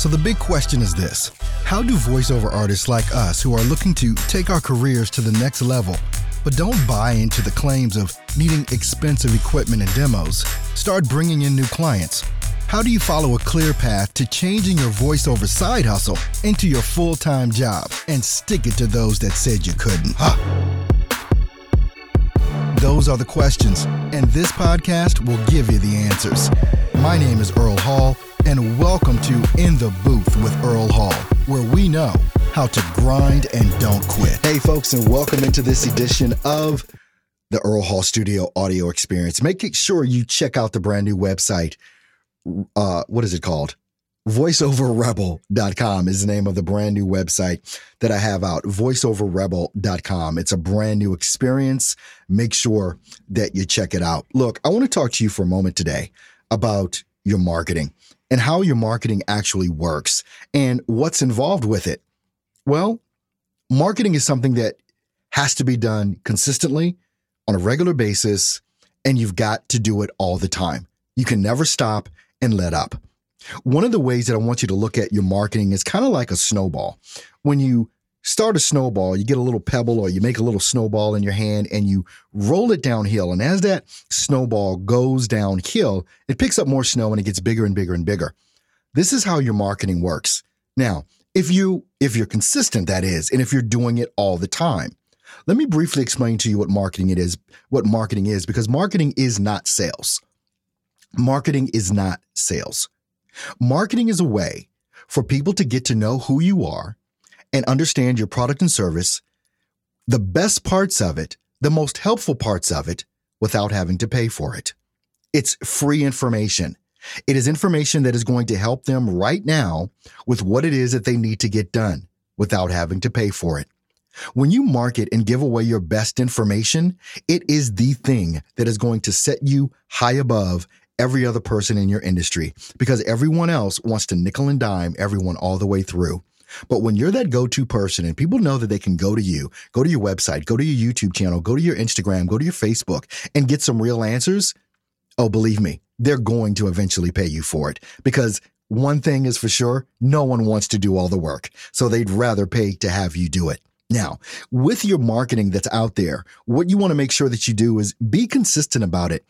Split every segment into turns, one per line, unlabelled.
So the big question is this How do voiceover artists like us who are looking to take our careers to the next level, but don't buy into the claims of needing expensive equipment and demos, start bringing in new clients? How do you follow a clear path to changing your voiceover side hustle into your full time job and stick it to those that said you couldn't? Huh? Those are the questions, and this podcast will give you the answers. My name is Earl Hall and welcome to In the Booth with Earl Hall, where we know how to grind and don't quit. Hey, folks, and welcome into this edition of the Earl Hall Studio Audio Experience. Make sure you check out the brand new website. Uh, what is it called? voiceoverrebel.com is the name of the brand new website that I have out. voiceoverrebel.com. It's a brand new experience. Make sure that you check it out. Look, I want to talk to you for a moment today about your marketing and how your marketing actually works and what's involved with it. Well, marketing is something that has to be done consistently on a regular basis, and you've got to do it all the time. You can never stop and let up. One of the ways that I want you to look at your marketing is kind of like a snowball. When you start a snowball, you get a little pebble or you make a little snowball in your hand and you roll it downhill. And as that snowball goes downhill, it picks up more snow and it gets bigger and bigger and bigger. This is how your marketing works. Now, if you if you're consistent that is, and if you're doing it all the time. Let me briefly explain to you what marketing it is, what marketing is because marketing is not sales. Marketing is not sales. Marketing is a way for people to get to know who you are and understand your product and service, the best parts of it, the most helpful parts of it, without having to pay for it. It's free information. It is information that is going to help them right now with what it is that they need to get done without having to pay for it. When you market and give away your best information, it is the thing that is going to set you high above every other person in your industry because everyone else wants to nickel and dime everyone all the way through. But when you're that go to person and people know that they can go to you, go to your website, go to your YouTube channel, go to your Instagram, go to your Facebook, and get some real answers, oh, believe me, they're going to eventually pay you for it because one thing is for sure no one wants to do all the work. So they'd rather pay to have you do it. Now, with your marketing that's out there, what you want to make sure that you do is be consistent about it.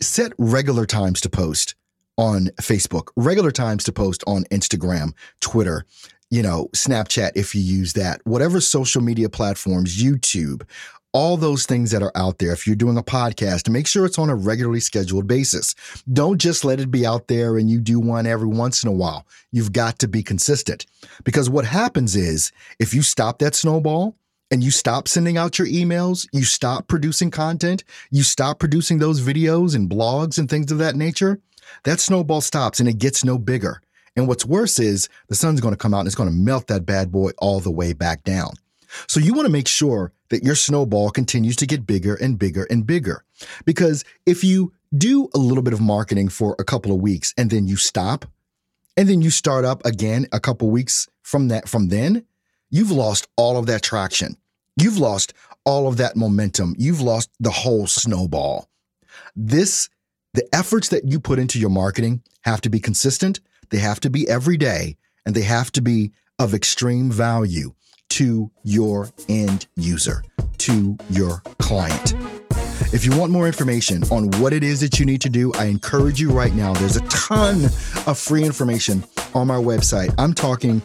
Set regular times to post on Facebook, regular times to post on Instagram, Twitter you know, Snapchat if you use that, whatever social media platforms, YouTube, all those things that are out there. If you're doing a podcast, make sure it's on a regularly scheduled basis. Don't just let it be out there and you do one every once in a while. You've got to be consistent because what happens is if you stop that snowball, and you stop sending out your emails, you stop producing content, you stop producing those videos and blogs and things of that nature, that snowball stops and it gets no bigger. And what's worse is the sun's going to come out and it's going to melt that bad boy all the way back down. So you want to make sure that your snowball continues to get bigger and bigger and bigger. Because if you do a little bit of marketing for a couple of weeks and then you stop and then you start up again a couple weeks from that from then, you've lost all of that traction. You've lost all of that momentum. You've lost the whole snowball. This the efforts that you put into your marketing have to be consistent they have to be every day and they have to be of extreme value to your end user, to your client. If you want more information on what it is that you need to do, I encourage you right now. There's a ton of free information on my website. I'm talking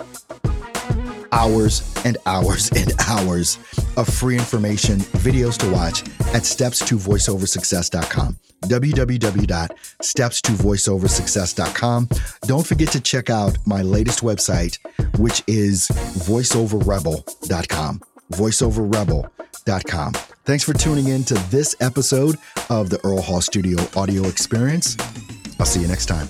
hours and hours and hours of free information, videos to watch at steps2voiceoversuccess.com. www.steps2voiceoversuccess.com. Don't forget to check out my latest website, which is voiceoverrebel.com. Voiceoverrebel.com. Thanks for tuning in to this episode of the Earl Hall Studio audio experience. I'll see you next time.